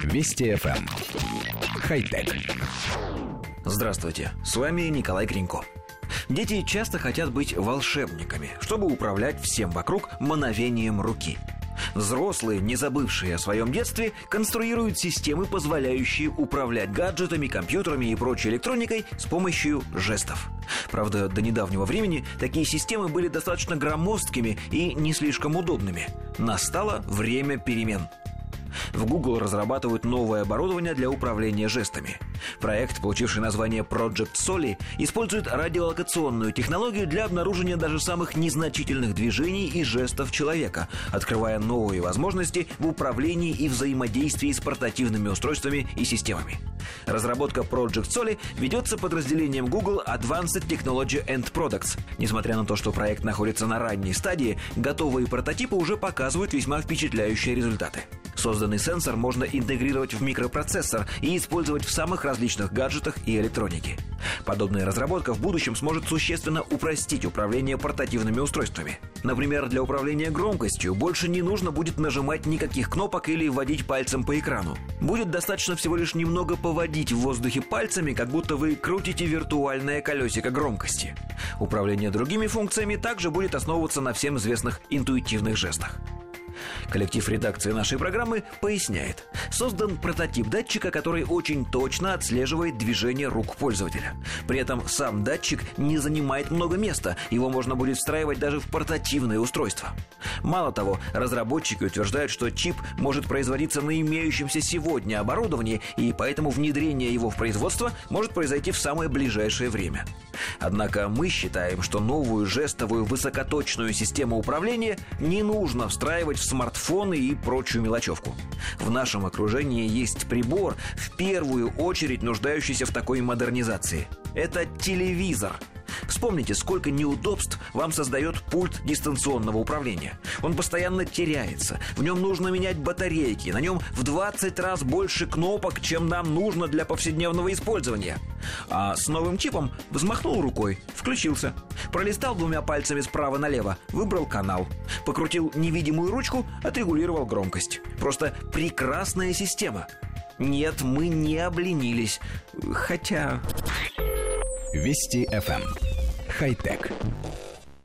Вести FM. Эм. Хай-тек. Здравствуйте, с вами Николай Гринько. Дети часто хотят быть волшебниками, чтобы управлять всем вокруг мановением руки. Взрослые, не забывшие о своем детстве, конструируют системы, позволяющие управлять гаджетами, компьютерами и прочей электроникой с помощью жестов. Правда, до недавнего времени такие системы были достаточно громоздкими и не слишком удобными. Настало время перемен – в Google разрабатывают новое оборудование для управления жестами. Проект, получивший название Project Soli, использует радиолокационную технологию для обнаружения даже самых незначительных движений и жестов человека, открывая новые возможности в управлении и взаимодействии с портативными устройствами и системами. Разработка Project Soli ведется подразделением Google Advanced Technology and Products. Несмотря на то, что проект находится на ранней стадии, готовые прототипы уже показывают весьма впечатляющие результаты. Созданный сенсор можно интегрировать в микропроцессор и использовать в самых различных гаджетах и электронике. Подобная разработка в будущем сможет существенно упростить управление портативными устройствами. Например, для управления громкостью больше не нужно будет нажимать никаких кнопок или вводить пальцем по экрану. Будет достаточно всего лишь немного поводить в воздухе пальцами, как будто вы крутите виртуальное колесико громкости. Управление другими функциями также будет основываться на всем известных интуитивных жестах. Коллектив редакции нашей программы поясняет. Создан прототип датчика, который очень точно отслеживает движение рук пользователя. При этом сам датчик не занимает много места, его можно будет встраивать даже в портативное устройство. Мало того, разработчики утверждают, что чип может производиться на имеющемся сегодня оборудовании, и поэтому внедрение его в производство может произойти в самое ближайшее время. Однако мы считаем, что новую жестовую высокоточную систему управления не нужно встраивать в смартфоны и прочую мелочевку. В нашем окружении есть прибор, в первую очередь нуждающийся в такой модернизации. Это телевизор – Вспомните, сколько неудобств вам создает пульт дистанционного управления. Он постоянно теряется, в нем нужно менять батарейки, на нем в 20 раз больше кнопок, чем нам нужно для повседневного использования. А с новым чипом взмахнул рукой, включился. Пролистал двумя пальцами справа налево, выбрал канал. Покрутил невидимую ручку, отрегулировал громкость. Просто прекрасная система. Нет, мы не обленились. Хотя... Вести FM. «Хай-Тек».